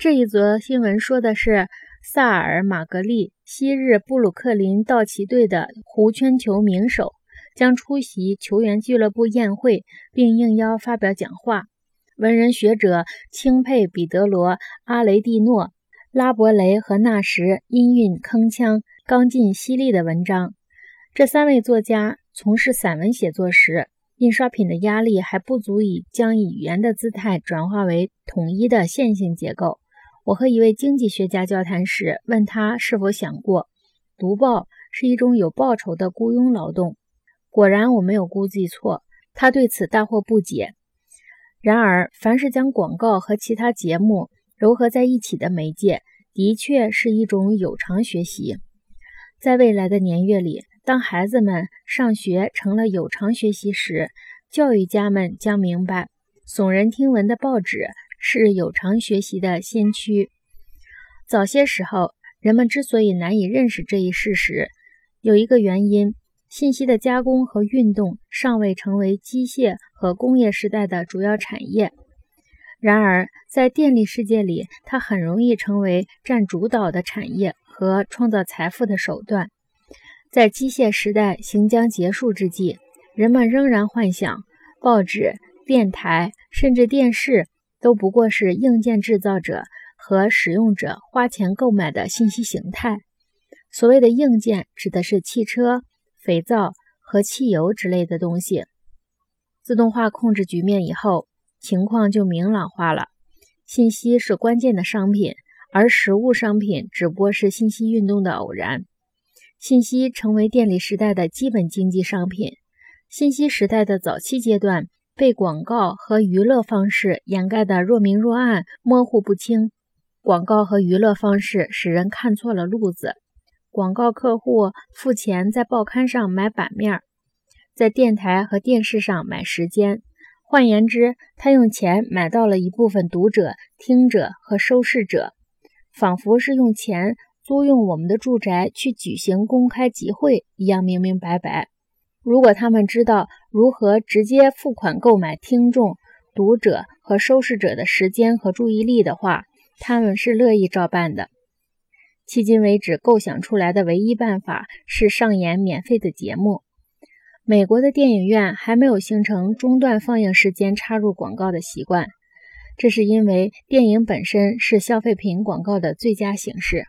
这一则新闻说的是萨尔马格利，昔日布鲁克林道奇队的弧圈球名手，将出席球员俱乐部宴会，并应邀发表讲话。文人学者钦佩彼得罗·阿雷蒂诺、拉伯雷和纳什音韵铿锵、刚劲犀利的文章。这三位作家从事散文写作时，印刷品的压力还不足以将语言的姿态转化为统一的线性结构。我和一位经济学家交谈时，问他是否想过，读报是一种有报酬的雇佣劳动。果然，我没有估计错，他对此大惑不解。然而，凡是将广告和其他节目糅合在一起的媒介，的确是一种有偿学习。在未来的年月里，当孩子们上学成了有偿学习时，教育家们将明白，耸人听闻的报纸。是有偿学习的先驱。早些时候，人们之所以难以认识这一事实，有一个原因：信息的加工和运动尚未成为机械和工业时代的主要产业。然而，在电力世界里，它很容易成为占主导的产业和创造财富的手段。在机械时代行将结束之际，人们仍然幻想报纸、电台甚至电视。都不过是硬件制造者和使用者花钱购买的信息形态。所谓的硬件指的是汽车、肥皂和汽油之类的东西。自动化控制局面以后，情况就明朗化了。信息是关键的商品，而实物商品只不过是信息运动的偶然。信息成为电力时代的基本经济商品。信息时代的早期阶段。被广告和娱乐方式掩盖的若明若暗、模糊不清。广告和娱乐方式使人看错了路子。广告客户付钱在报刊上买版面，在电台和电视上买时间。换言之，他用钱买到了一部分读者、听者和收视者，仿佛是用钱租用我们的住宅去举行公开集会一样，明明白白。如果他们知道如何直接付款购买听众、读者和收视者的时间和注意力的话，他们是乐意照办的。迄今为止，构想出来的唯一办法是上演免费的节目。美国的电影院还没有形成中断放映时间插入广告的习惯，这是因为电影本身是消费品广告的最佳形式。